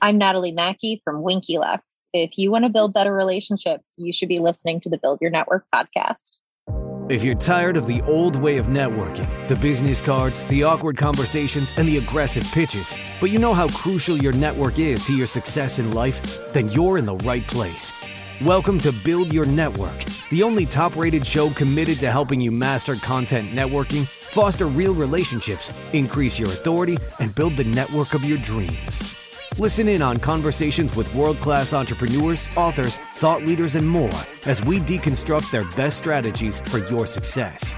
I'm Natalie Mackey from Winky Lux. If you want to build better relationships, you should be listening to the Build Your Network podcast. If you're tired of the old way of networking, the business cards, the awkward conversations, and the aggressive pitches, but you know how crucial your network is to your success in life, then you're in the right place. Welcome to Build Your Network, the only top rated show committed to helping you master content networking, foster real relationships, increase your authority, and build the network of your dreams. Listen in on conversations with world class entrepreneurs, authors, thought leaders, and more as we deconstruct their best strategies for your success.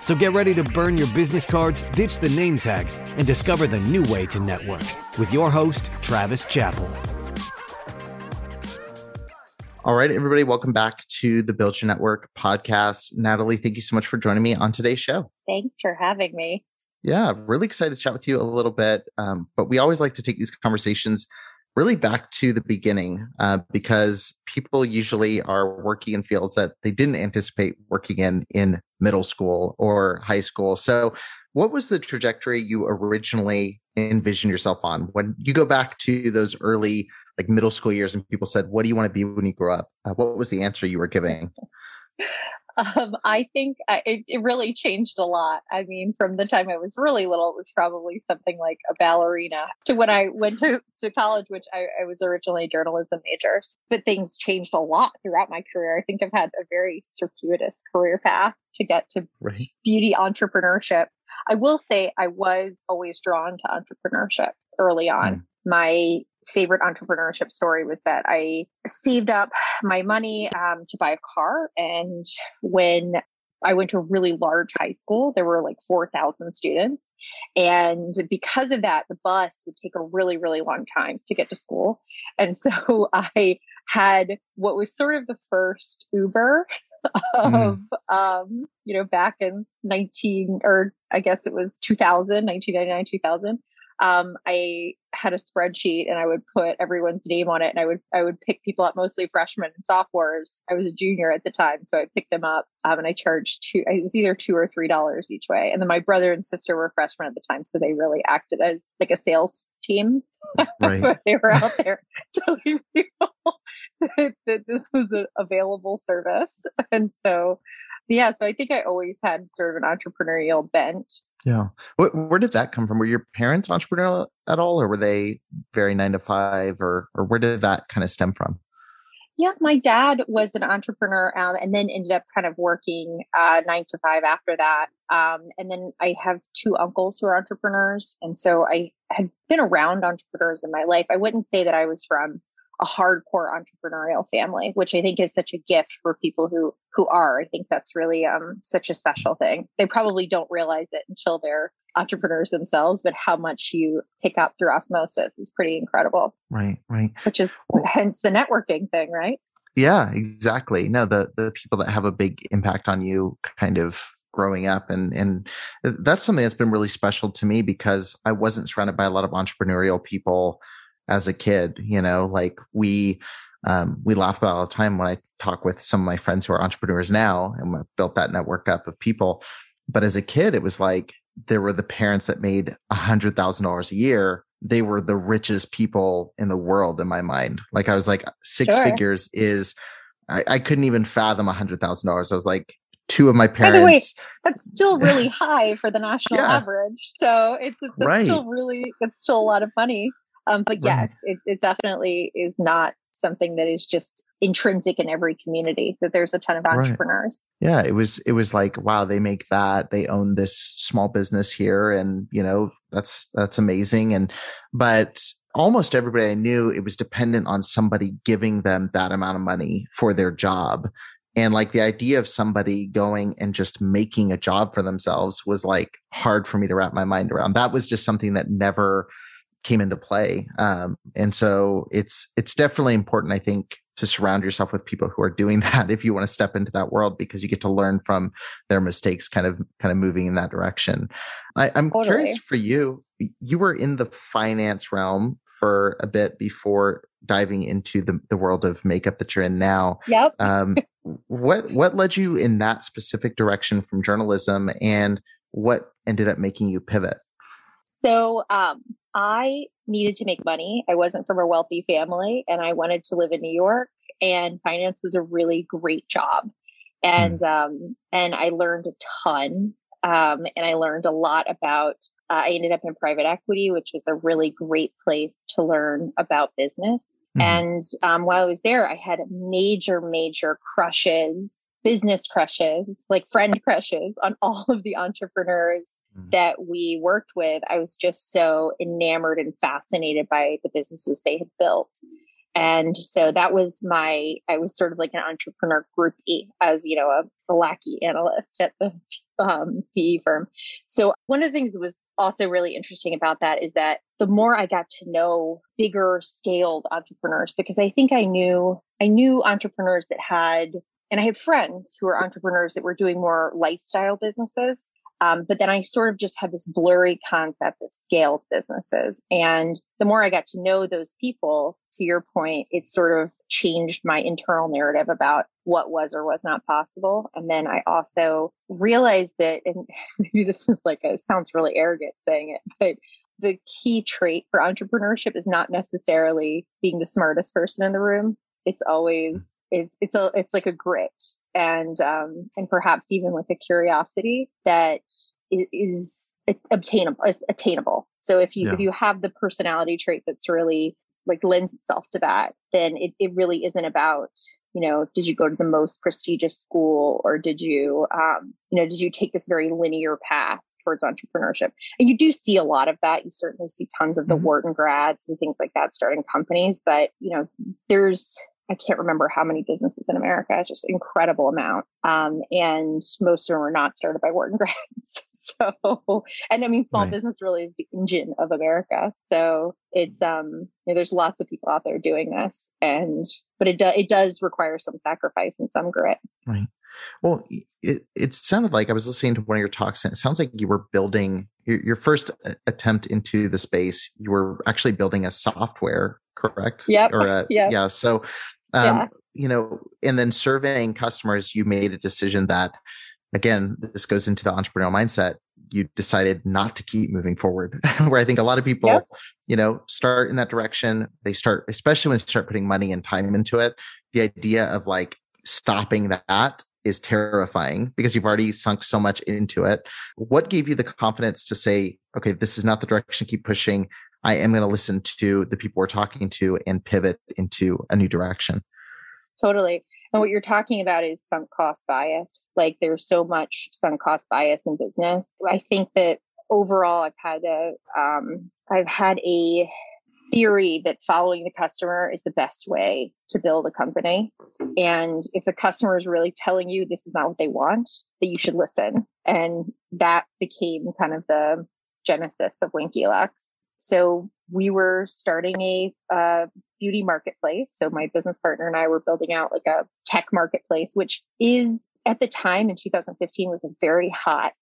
So get ready to burn your business cards, ditch the name tag, and discover the new way to network with your host, Travis Chappell. All right, everybody, welcome back to the Build Your Network podcast. Natalie, thank you so much for joining me on today's show. Thanks for having me. Yeah, really excited to chat with you a little bit. Um, but we always like to take these conversations really back to the beginning uh, because people usually are working in fields that they didn't anticipate working in in middle school or high school. So, what was the trajectory you originally envisioned yourself on when you go back to those early like middle school years and people said, "What do you want to be when you grow up?" Uh, what was the answer you were giving? Um, I think I, it, it, really changed a lot. I mean, from the time I was really little, it was probably something like a ballerina to when I went to, to college, which I, I was originally a journalism major. But things changed a lot throughout my career. I think I've had a very circuitous career path to get to right. beauty entrepreneurship. I will say I was always drawn to entrepreneurship early on. Mm. My favorite entrepreneurship story was that I saved up my money um, to buy a car. And when I went to a really large high school, there were like 4,000 students. And because of that, the bus would take a really, really long time to get to school. And so I had what was sort of the first Uber of, mm. um, you know, back in 19, or I guess it was 2000, 1999, 2000 um, I had a spreadsheet and I would put everyone's name on it and I would I would pick people up mostly freshmen and sophomores. I was a junior at the time, so I picked them up um, and I charged two it was either two or three dollars each way. And then my brother and sister were freshmen at the time, so they really acted as like a sales team. Right. they were out there telling people that, that this was an available service. And so yeah, so I think I always had sort of an entrepreneurial bent. Yeah. Where, where did that come from? Were your parents entrepreneurial at all, or were they very nine to five, or or where did that kind of stem from? Yeah, my dad was an entrepreneur um, and then ended up kind of working uh, nine to five after that. Um, and then I have two uncles who are entrepreneurs. And so I had been around entrepreneurs in my life. I wouldn't say that I was from a hardcore entrepreneurial family, which I think is such a gift for people who who are. I think that's really um, such a special thing. They probably don't realize it until they're entrepreneurs themselves, but how much you pick up through osmosis is pretty incredible. Right, right. Which is hence the networking thing, right? Yeah, exactly. No, the the people that have a big impact on you kind of growing up and and that's something that's been really special to me because I wasn't surrounded by a lot of entrepreneurial people as a kid, you know, like we um, we laugh about all the time when I talk with some of my friends who are entrepreneurs now and I've built that network up of people. But as a kid, it was like there were the parents that made a hundred thousand dollars a year. They were the richest people in the world in my mind. Like I was like six sure. figures is I, I, couldn't even fathom a hundred thousand dollars. I was like two of my parents. By the way, that's still really high for the national yeah. average. So it's, it's right. still really it's still a lot of money. Um, but right. yes, it, it definitely is not something that is just intrinsic in every community that there's a ton of entrepreneurs right. yeah it was it was like wow they make that they own this small business here and you know that's that's amazing and but almost everybody i knew it was dependent on somebody giving them that amount of money for their job and like the idea of somebody going and just making a job for themselves was like hard for me to wrap my mind around that was just something that never came into play. Um, and so it's it's definitely important, I think, to surround yourself with people who are doing that if you want to step into that world because you get to learn from their mistakes, kind of kind of moving in that direction. I, am totally. curious for you. You were in the finance realm for a bit before diving into the, the world of makeup that you're in now. Yep. um, what what led you in that specific direction from journalism and what ended up making you pivot? So um, I needed to make money. I wasn't from a wealthy family and I wanted to live in New York and finance was a really great job. And, mm. um, and I learned a ton. Um, and I learned a lot about, uh, I ended up in private equity, which was a really great place to learn about business. Mm. And, um, while I was there, I had major, major crushes business crushes, like friend crushes on all of the entrepreneurs mm. that we worked with. I was just so enamored and fascinated by the businesses they had built. And so that was my, I was sort of like an entrepreneur groupie as, you know, a, a lackey analyst at the um, PE firm. So one of the things that was also really interesting about that is that the more I got to know bigger scaled entrepreneurs, because I think I knew, I knew entrepreneurs that had and I had friends who were entrepreneurs that were doing more lifestyle businesses. Um, but then I sort of just had this blurry concept of scaled businesses. And the more I got to know those people, to your point, it sort of changed my internal narrative about what was or was not possible. And then I also realized that, and maybe this is like a sounds really arrogant saying it, but the key trait for entrepreneurship is not necessarily being the smartest person in the room. It's always it, it's a it's like a grit and um and perhaps even with a curiosity that is, is obtainable is attainable so if you yeah. if you have the personality trait that's really like lends itself to that then it, it really isn't about you know did you go to the most prestigious school or did you um you know did you take this very linear path towards entrepreneurship and you do see a lot of that you certainly see tons of the mm-hmm. wharton grads and things like that starting companies but you know there's I can't remember how many businesses in America, just incredible amount. Um, and most of them are not started by Wharton grads. so, and I mean, small right. business really is the engine of America. So it's, um, you know, there's lots of people out there doing this and, but it, does it does require some sacrifice and some grit. Right. Well, it, it sounded like I was listening to one of your talks and it sounds like you were building your, your first attempt into the space. You were actually building a software correct? Yeah. Or a, yeah. Yeah. So um, yeah. you know, and then surveying customers, you made a decision that, again, this goes into the entrepreneurial mindset. You decided not to keep moving forward, where I think a lot of people, yep. you know, start in that direction. They start, especially when they start putting money and time into it. The idea of like stopping that is terrifying because you've already sunk so much into it. What gave you the confidence to say, okay, this is not the direction, keep pushing. I am going to listen to the people we're talking to and pivot into a new direction. Totally. And what you're talking about is sunk cost bias. Like there's so much sunk cost bias in business. I think that overall I've had a, um, I've had a theory that following the customer is the best way to build a company. And if the customer is really telling you this is not what they want, that you should listen. And that became kind of the genesis of Winky Lux. So we were starting a uh, beauty marketplace. So my business partner and I were building out like a tech marketplace, which is at the time in 2015 was a very hot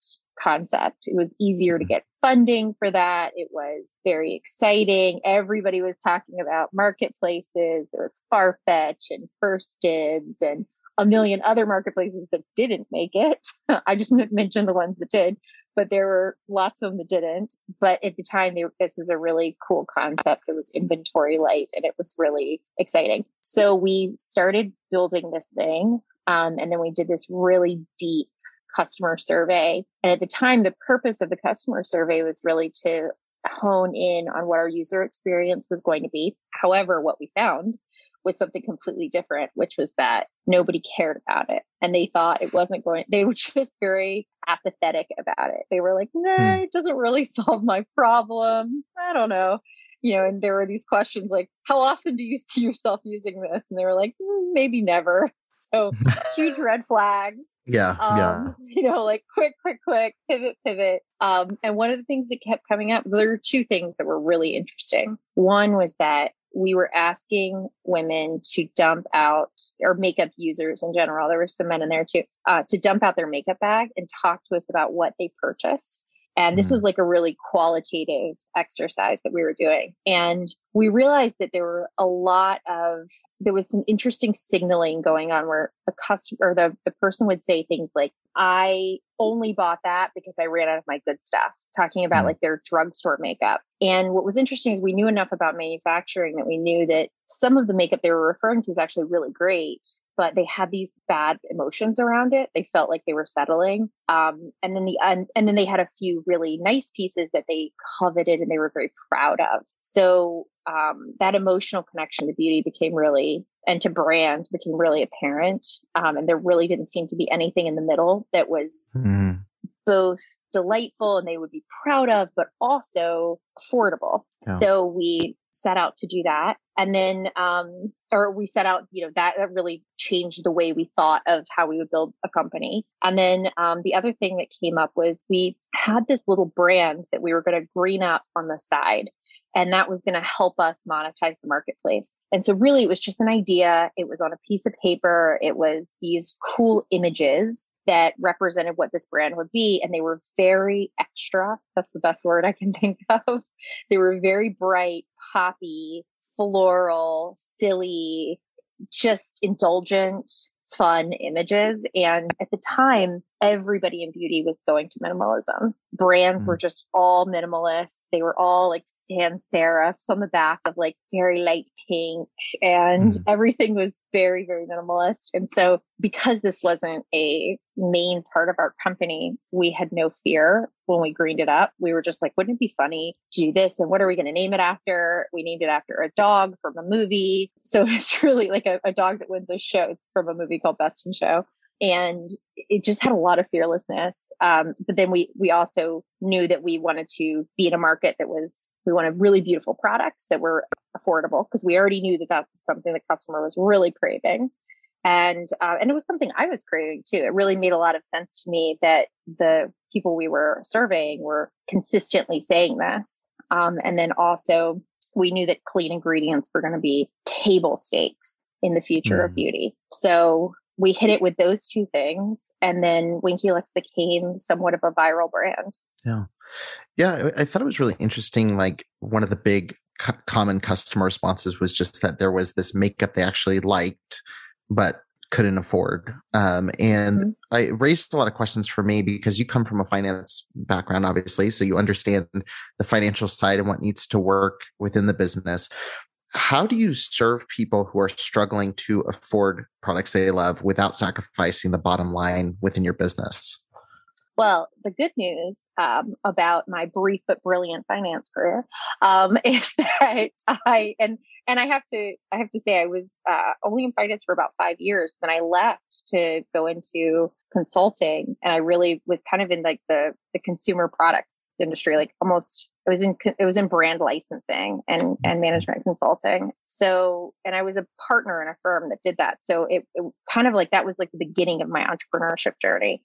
concept. It was easier to get funding for that. It was very exciting. Everybody was talking about marketplaces. There was Farfetch and 1stDibs and a million other marketplaces that didn't make it. I just mentioned the ones that did, but there were lots of them that didn't. But at the time, they, this is a really cool concept. It was inventory light and it was really exciting. So we started building this thing. Um, and then we did this really deep customer survey. And at the time, the purpose of the customer survey was really to hone in on what our user experience was going to be. However, what we found was something completely different, which was that nobody cared about it and they thought it wasn't going, they were just very apathetic about it. They were like, nah, hmm. it doesn't really solve my problem. I don't know. You know, and there were these questions like, how often do you see yourself using this? And they were like, mm, maybe never. So huge red flags. Yeah. Um, yeah. You know, like quick, quick, quick, pivot, pivot. Um, and one of the things that kept coming up, there were two things that were really interesting. One was that we were asking women to dump out or makeup users in general. There were some men in there too, uh, to dump out their makeup bag and talk to us about what they purchased. And this mm. was like a really qualitative exercise that we were doing. And we realized that there were a lot of, there was some interesting signaling going on where the customer or the, the person would say things like, I only bought that because I ran out of my good stuff, talking about mm. like their drugstore makeup. And what was interesting is we knew enough about manufacturing that we knew that some of the makeup they were referring to was actually really great, but they had these bad emotions around it. They felt like they were settling. Um, and then the, and, and then they had a few really nice pieces that they coveted and they were very proud of. So, um, that emotional connection to beauty became really and to brand became really apparent. Um, and there really didn't seem to be anything in the middle that was mm. both delightful and they would be proud of, but also affordable. So we set out to do that. And then, um, or we set out, you know, that, that really changed the way we thought of how we would build a company. And then, um, the other thing that came up was we had this little brand that we were going to green up on the side and that was going to help us monetize the marketplace. And so really it was just an idea. It was on a piece of paper. It was these cool images that represented what this brand would be. And they were very extra. That's the best word I can think of. They were very bright, poppy, floral, silly, just indulgent, fun images. And at the time, everybody in beauty was going to minimalism. Brands mm. were just all minimalist. They were all like sans serifs on the back of like very light pink and mm. everything was very, very minimalist. And so because this wasn't a main part of our company, we had no fear when we greened it up. We were just like, wouldn't it be funny to do this? And what are we going to name it after? We named it after a dog from a movie. So it's really like a, a dog that wins a show from a movie called Best in Show and it just had a lot of fearlessness. Um, but then we we also knew that we wanted to be in a market that was we wanted really beautiful products that were affordable because we already knew that that was something the customer was really craving, and uh, and it was something I was craving too. It really made a lot of sense to me that the people we were surveying were consistently saying this, um, and then also we knew that clean ingredients were going to be table stakes in the future mm. of beauty. So we hit it with those two things and then winky lux became somewhat of a viral brand yeah yeah i thought it was really interesting like one of the big co- common customer responses was just that there was this makeup they actually liked but couldn't afford um, and mm-hmm. i raised a lot of questions for me because you come from a finance background obviously so you understand the financial side and what needs to work within the business how do you serve people who are struggling to afford products they love without sacrificing the bottom line within your business? Well, the good news um, about my brief but brilliant finance career um, is that I and and I have to I have to say I was uh, only in finance for about five years. Then I left to go into consulting, and I really was kind of in like the the consumer products industry, like almost it was in it was in brand licensing and and management consulting. So, and I was a partner in a firm that did that. So it, it kind of like that was like the beginning of my entrepreneurship journey.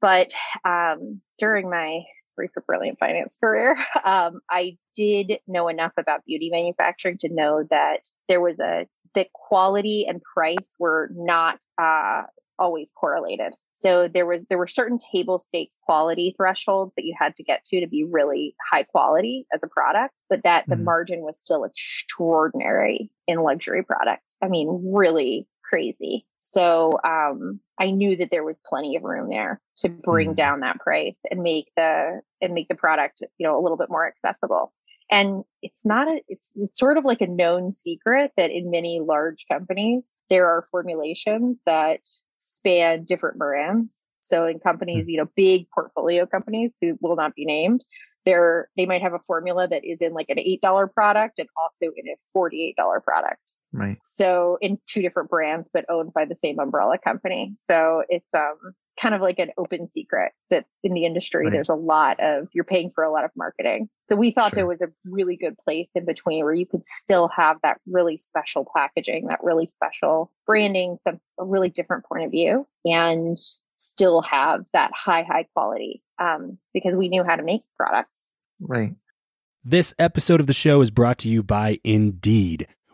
But um, during my brief but brilliant finance career, um, I did know enough about beauty manufacturing to know that there was a that quality and price were not uh, always correlated. So there was there were certain table stakes quality thresholds that you had to get to to be really high quality as a product, but that the mm. margin was still extraordinary in luxury products. I mean, really crazy. So um, I knew that there was plenty of room there to bring mm. down that price and make the and make the product you know a little bit more accessible. And it's not a, it's, it's sort of like a known secret that in many large companies, there are formulations that span different brands. So in companies, hmm. you know, big portfolio companies who will not be named, they're, they might have a formula that is in like an $8 product and also in a $48 product. Right. So in two different brands, but owned by the same umbrella company. So it's, um, kind of like an open secret that in the industry, right. there's a lot of, you're paying for a lot of marketing. So we thought sure. there was a really good place in between where you could still have that really special packaging, that really special branding, some a really different point of view and still have that high, high quality um, because we knew how to make products. Right. This episode of the show is brought to you by Indeed.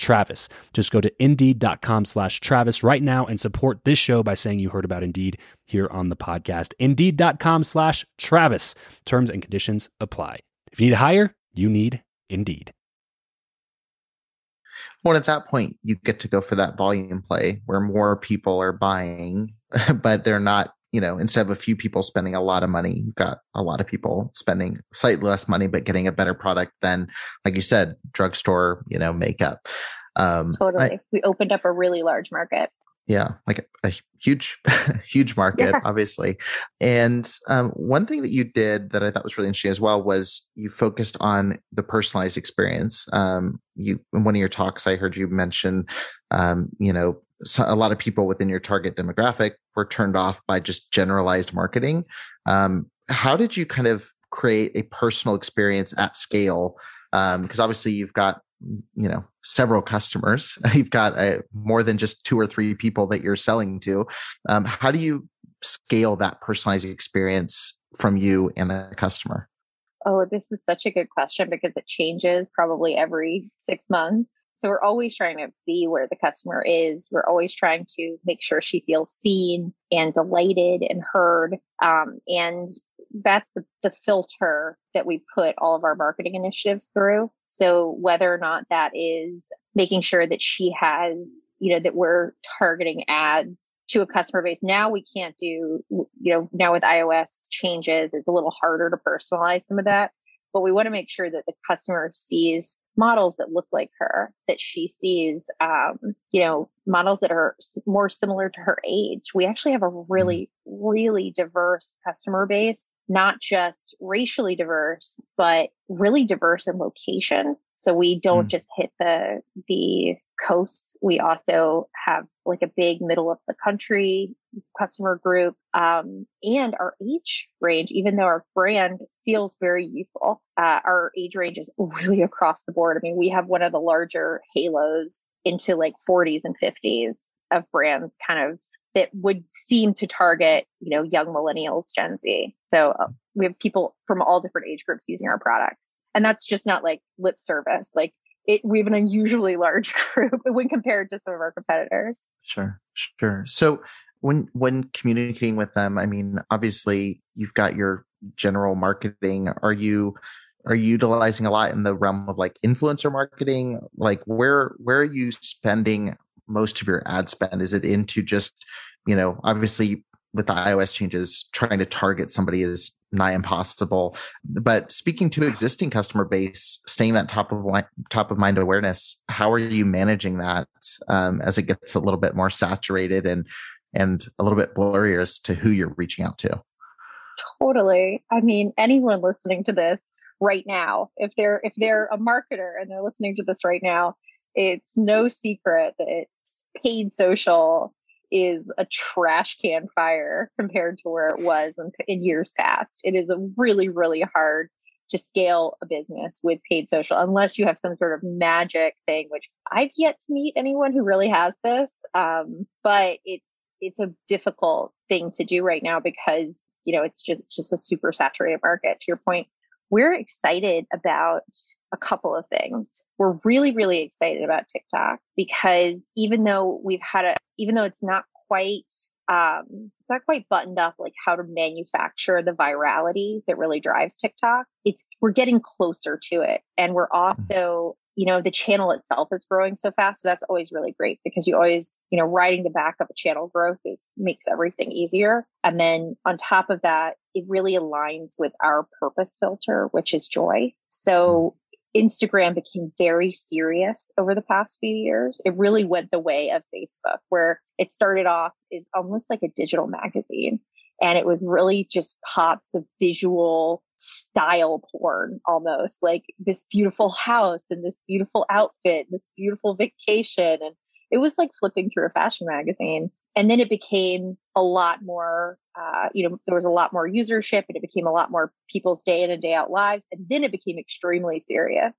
Travis. Just go to indeed.com slash Travis right now and support this show by saying you heard about Indeed here on the podcast. Indeed.com slash Travis. Terms and conditions apply. If you need to hire, you need Indeed. Well, at that point, you get to go for that volume play where more people are buying, but they're not you know, instead of a few people spending a lot of money, you've got a lot of people spending slightly less money, but getting a better product than, like you said, drugstore, you know, makeup. Um, totally. I, we opened up a really large market. Yeah, like a, a huge, huge market, yeah. obviously. And um, one thing that you did that I thought was really interesting as well was you focused on the personalized experience. Um, you in one of your talks, I heard you mention, um, you know, a lot of people within your target demographic were turned off by just generalized marketing. Um, how did you kind of create a personal experience at scale? Because um, obviously you've got you know several customers. You've got a, uh, more than just two or three people that you're selling to. Um, how do you scale that personalized experience from you and the customer? Oh, this is such a good question because it changes probably every six months. So we're always trying to be where the customer is. We're always trying to make sure she feels seen and delighted and heard. Um, and that's the, the filter that we put all of our marketing initiatives through. So whether or not that is making sure that she has, you know, that we're targeting ads to a customer base. Now we can't do, you know, now with iOS changes, it's a little harder to personalize some of that. But we want to make sure that the customer sees models that look like her, that she sees, um, you know, models that are more similar to her age. We actually have a really, really diverse customer base, not just racially diverse, but really diverse in location. So we don't mm. just hit the the coasts. We also have like a big middle of the country customer group um, and our age range. Even though our brand feels very youthful, uh, our age range is really across the board. I mean, we have one of the larger halos into like 40s and 50s of brands, kind of that would seem to target you know young millennials, Gen Z. So uh, we have people from all different age groups using our products. And that's just not like lip service. Like it, we have an unusually large group when compared to some of our competitors. Sure, sure. So when when communicating with them, I mean, obviously you've got your general marketing. Are you are you utilizing a lot in the realm of like influencer marketing? Like where where are you spending most of your ad spend? Is it into just, you know, obviously with the iOS changes, trying to target somebody is nigh impossible. But speaking to existing customer base, staying that top of top of mind awareness, how are you managing that um, as it gets a little bit more saturated and and a little bit blurrier as to who you're reaching out to? Totally. I mean, anyone listening to this right now, if they're if they're a marketer and they're listening to this right now, it's no secret that paid social is a trash can fire compared to where it was in, in years past. It is a really, really hard to scale a business with paid social unless you have some sort of magic thing, which I've yet to meet anyone who really has this. Um, but it's it's a difficult thing to do right now because you know it's just it's just a super saturated market. To your point, we're excited about a couple of things. We're really, really excited about TikTok because even though we've had a, even though it's not quite, um, it's not quite buttoned up like how to manufacture the virality that really drives TikTok. It's, we're getting closer to it. And we're also, you know, the channel itself is growing so fast. So that's always really great because you always, you know, riding the back of a channel growth is makes everything easier. And then on top of that, it really aligns with our purpose filter, which is joy. So Instagram became very serious over the past few years. It really went the way of Facebook, where it started off is almost like a digital magazine. And it was really just pops of visual style porn almost like this beautiful house and this beautiful outfit, and this beautiful vacation. And it was like flipping through a fashion magazine. And then it became a lot more, uh, you know, there was a lot more usership and it became a lot more people's day in and day out lives. And then it became extremely serious.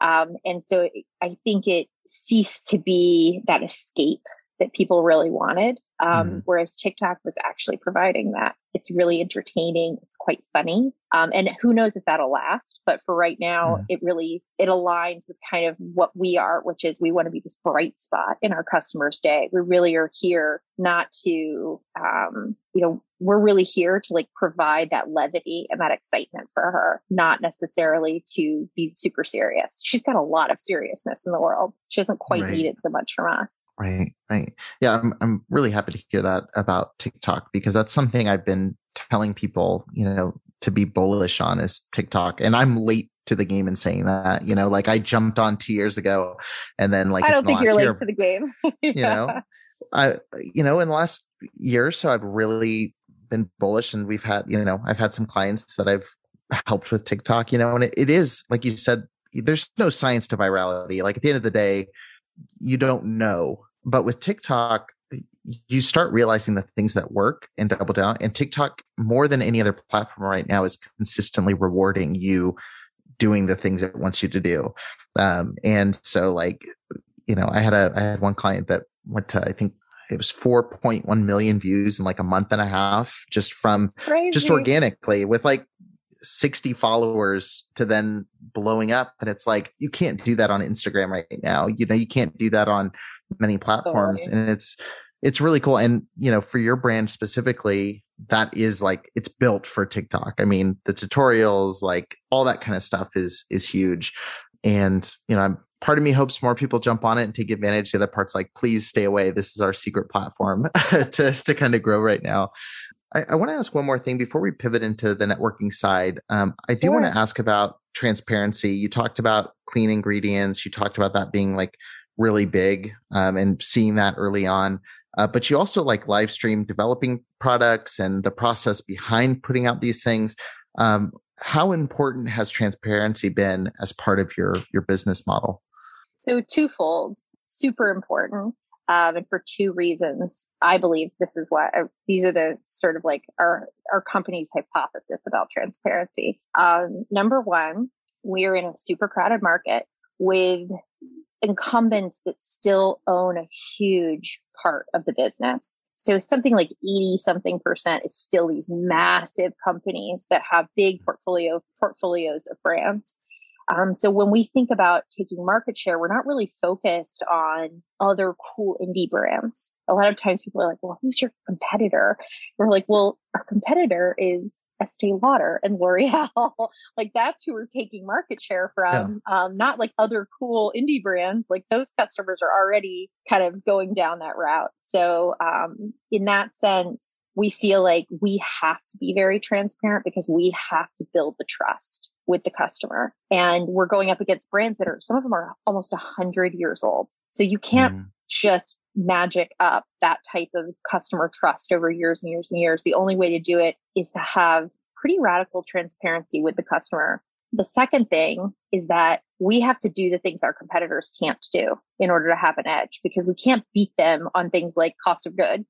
Um, and so I think it ceased to be that escape that people really wanted. Um, mm-hmm. Whereas TikTok was actually providing that. It's really entertaining. It's quite funny. Um, and who knows if that'll last, but for right now, mm-hmm. it really, it aligns with kind of what we are, which is we want to be this bright spot in our customers day. We really are here not to, um, you know, we're really here to like provide that levity and that excitement for her, not necessarily to be super serious. She's got a lot of seriousness in the world. She doesn't quite right. need it so much from us. Right, right. Yeah, I'm I'm really happy to hear that about TikTok because that's something I've been telling people, you know, to be bullish on is TikTok. And I'm late to the game in saying that, you know, like I jumped on two years ago and then like I don't think you're late to the game. yeah. You know, I you know, in the last year or so I've really been bullish and we've had, you know, I've had some clients that I've helped with TikTok, you know, and it, it is like you said, there's no science to virality. Like at the end of the day, you don't know. But with TikTok, you start realizing the things that work and double down. And TikTok, more than any other platform right now, is consistently rewarding you doing the things it wants you to do. Um, and so, like, you know, I had a I had one client that went to I think it was 4.1 million views in like a month and a half just from just organically with like 60 followers to then blowing up and it's like you can't do that on Instagram right now you know you can't do that on many platforms and it's it's really cool. And, you know, for your brand specifically, that is like, it's built for TikTok. I mean, the tutorials, like all that kind of stuff is, is huge. And, you know, part of me hopes more people jump on it and take advantage. The other part's like, please stay away. This is our secret platform to, to kind of grow right now. I, I want to ask one more thing before we pivot into the networking side. Um, I do want to ask about transparency. You talked about clean ingredients. You talked about that being like really big um, and seeing that early on. Uh, but you also like live stream developing products and the process behind putting out these things. Um, how important has transparency been as part of your your business model? So twofold, super important, um, and for two reasons. I believe this is what uh, these are the sort of like our our company's hypothesis about transparency. Um, number one, we are in a super crowded market with incumbents that still own a huge part of the business. So something like 80 something percent is still these massive companies that have big portfolio portfolios of brands. Um, so when we think about taking market share, we're not really focused on other cool indie brands. A lot of times people are like, well, who's your competitor? We're like, well, our competitor is Estee Lauder and L'Oreal. like that's who we're taking market share from, yeah. um, not like other cool indie brands. Like those customers are already kind of going down that route. So um, in that sense, we feel like we have to be very transparent because we have to build the trust with the customer. And we're going up against brands that are, some of them are almost a 100 years old. So you can't mm. Just magic up that type of customer trust over years and years and years. The only way to do it is to have pretty radical transparency with the customer. The second thing is that we have to do the things our competitors can't do in order to have an edge because we can't beat them on things like cost of good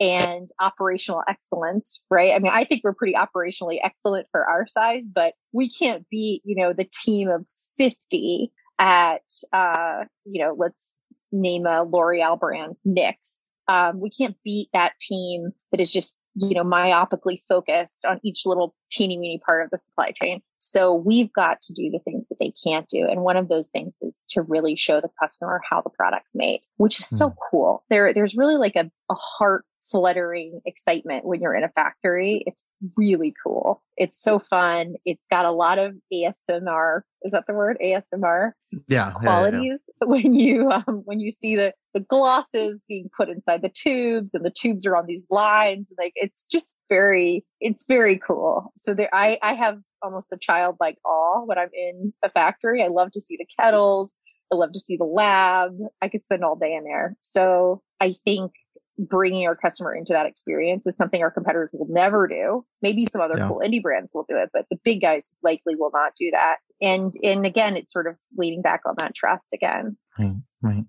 and operational excellence, right? I mean, I think we're pretty operationally excellent for our size, but we can't beat, you know, the team of 50 at, uh, you know, let's name a L'Oreal brand, NYX. Um, we can't beat that team that is just, you know, myopically focused on each little teeny weeny part of the supply chain. So we've got to do the things that they can't do. And one of those things is to really show the customer how the product's made, which is so mm. cool. There, there's really like a, a heart fluttering excitement when you're in a factory. It's really cool. It's so fun. It's got a lot of ASMR. Is that the word ASMR? Yeah. Qualities yeah, yeah. when you um, when you see the the glosses being put inside the tubes and the tubes are on these lines. Like it's just very it's very cool. So there, I I have almost a childlike awe when I'm in a factory. I love to see the kettles. I love to see the lab. I could spend all day in there. So I think bringing our customer into that experience is something our competitors will never do. Maybe some other yeah. cool indie brands will do it, but the big guys likely will not do that. And and again, it's sort of leaning back on that trust again. Right, right.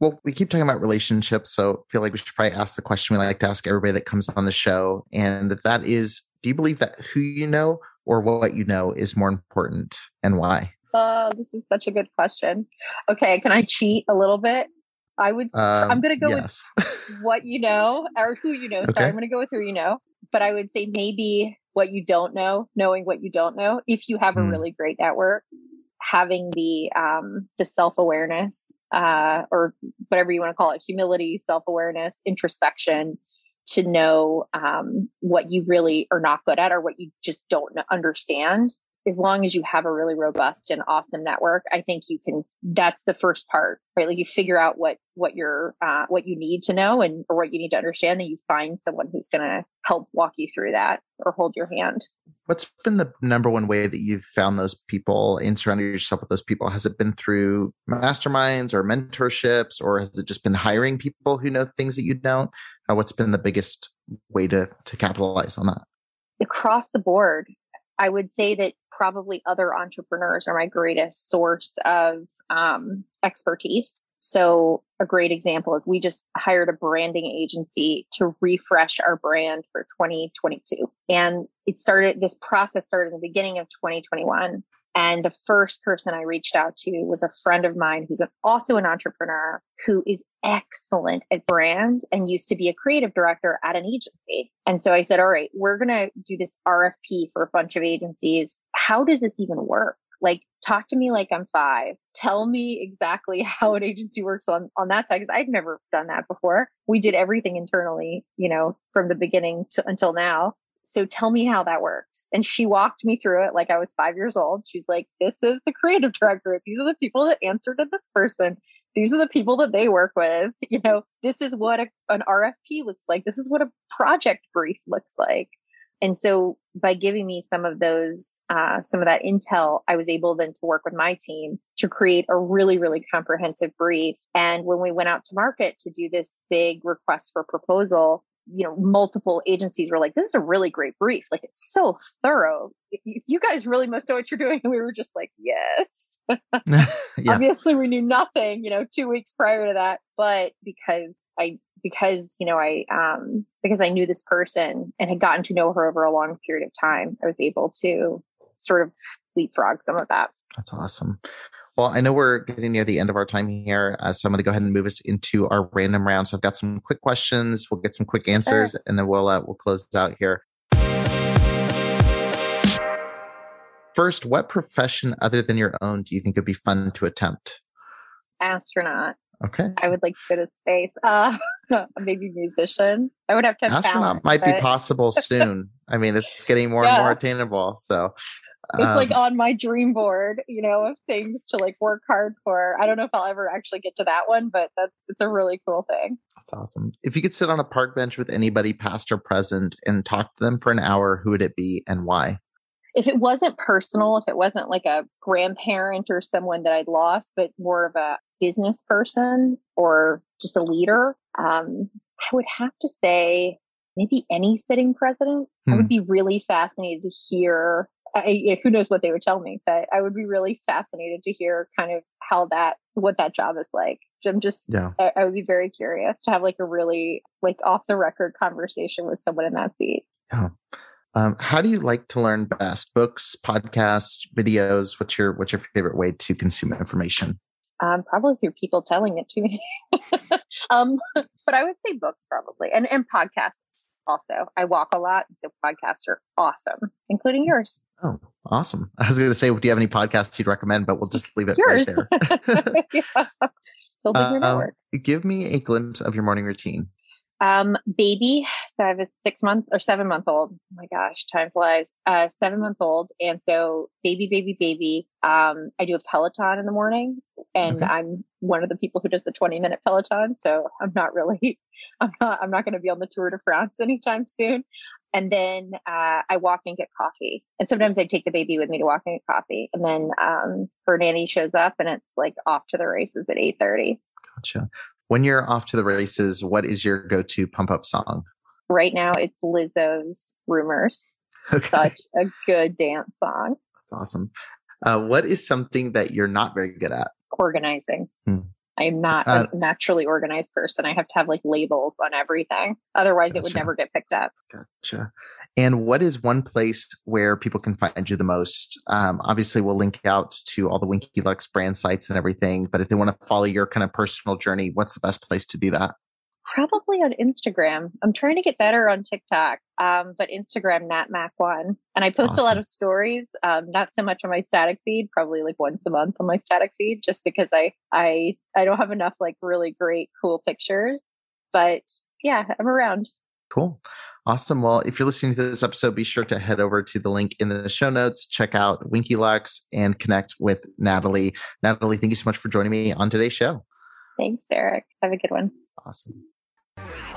Well, we keep talking about relationships, so I feel like we should probably ask the question we like to ask everybody that comes on the show, and that is: Do you believe that who you know or what you know is more important, and why? Oh, this is such a good question. Okay, can I cheat a little bit? I would. Um, I'm going to go yes. with what you know or who you know. Okay. Sorry, I'm going to go with who you know. But I would say maybe what you don't know, knowing what you don't know. If you have a mm. really great network, having the um, the self awareness uh, or whatever you want to call it, humility, self awareness, introspection, to know um, what you really are not good at or what you just don't understand as long as you have a really robust and awesome network, I think you can, that's the first part, right? Like you figure out what, what you're, uh, what you need to know and, or what you need to understand and you find someone who's going to help walk you through that or hold your hand. What's been the number one way that you've found those people and surrounded yourself with those people? Has it been through masterminds or mentorships, or has it just been hiring people who know things that you don't? Uh, what's been the biggest way to, to capitalize on that? Across the board, I would say that probably other entrepreneurs are my greatest source of um, expertise. So a great example is we just hired a branding agency to refresh our brand for 2022. And it started, this process started in the beginning of 2021. And the first person I reached out to was a friend of mine who's also an entrepreneur who is excellent at brand and used to be a creative director at an agency. And so I said, all right, we're going to do this RFP for a bunch of agencies. How does this even work? Like, talk to me like I'm five. Tell me exactly how an agency works on, on that side. Cause I'd never done that before. We did everything internally, you know, from the beginning to until now. So tell me how that works. And she walked me through it like I was five years old. She's like, this is the creative director. These are the people that answer to this person. these are the people that they work with. You know, this is what a, an RFP looks like. This is what a project brief looks like. And so by giving me some of those, uh, some of that intel, I was able then to work with my team to create a really, really comprehensive brief. And when we went out to market to do this big request for proposal, you know, multiple agencies were like, this is a really great brief. Like it's so thorough. You guys really must know what you're doing. And we were just like, yes. yeah. Obviously we knew nothing, you know, two weeks prior to that, but because I because you know I um because I knew this person and had gotten to know her over a long period of time, I was able to sort of leapfrog some of that. That's awesome. Well, I know we're getting near the end of our time here, uh, so I'm going to go ahead and move us into our random round. So I've got some quick questions. We'll get some quick answers, and then we'll uh, we'll close out here. First, what profession other than your own do you think would be fun to attempt? Astronaut. Okay. I would like to go to space. Uh, maybe musician. I would have to have Astronaut talent, might but... be possible soon. I mean, it's getting more yeah. and more attainable. So it's um, like on my dream board, you know, of things to like work hard for. I don't know if I'll ever actually get to that one, but that's it's a really cool thing. That's awesome. If you could sit on a park bench with anybody, past or present, and talk to them for an hour, who would it be and why? If it wasn't personal, if it wasn't like a grandparent or someone that I'd lost, but more of a business person or just a leader, um, I would have to say maybe any sitting president. Hmm. I would hmm. be really fascinated to hear. I, who knows what they would tell me, but I would be really fascinated to hear kind of how that, what that job is like. I'm just, yeah. I, I would be very curious to have like a really like off the record conversation with someone in that seat. Yeah. Um, how do you like to learn best? Books, podcasts, videos? What's your what's your favorite way to consume information? Um, probably through people telling it to me. um, but I would say books probably and, and podcasts also. I walk a lot, so podcasts are awesome, including yours. Oh, awesome. I was going to say, do you have any podcasts you'd recommend, but we'll just leave it yours. right there. yeah. Uh, um, give me a glimpse of your morning routine. Um, baby, I have a six month or seven month old. Oh my gosh, time flies. Uh, seven month old. And so baby, baby, baby. Um, I do a Peloton in the morning and okay. I'm one of the people who does the 20 minute Peloton. So I'm not really, I'm not, I'm not going to be on the Tour de France anytime soon. And then, uh, I walk and get coffee. And sometimes I take the baby with me to walk and get coffee. And then, um, her nanny shows up and it's like off to the races at 8 30. Gotcha when you're off to the races, what is your go-to pump up song? Right now, it's Lizzo's "Rumors." Okay. Such a good dance song. That's awesome. Uh, what is something that you're not very good at? Organizing. Hmm. I'm not uh, a naturally organized person. I have to have like labels on everything. Otherwise, gotcha. it would never get picked up. Gotcha. And what is one place where people can find you the most? Um, obviously, we'll link out to all the Winky Lux brand sites and everything. But if they want to follow your kind of personal journey, what's the best place to do that? Probably on Instagram. I'm trying to get better on TikTok, um, but Instagram, NatMac1. And I post awesome. a lot of stories, um, not so much on my static feed, probably like once a month on my static feed, just because I, I, I don't have enough like really great, cool pictures. But yeah, I'm around. Cool. Awesome. Well, if you're listening to this episode, be sure to head over to the link in the show notes, check out Winky Lux, and connect with Natalie. Natalie, thank you so much for joining me on today's show. Thanks, Eric. Have a good one. Awesome.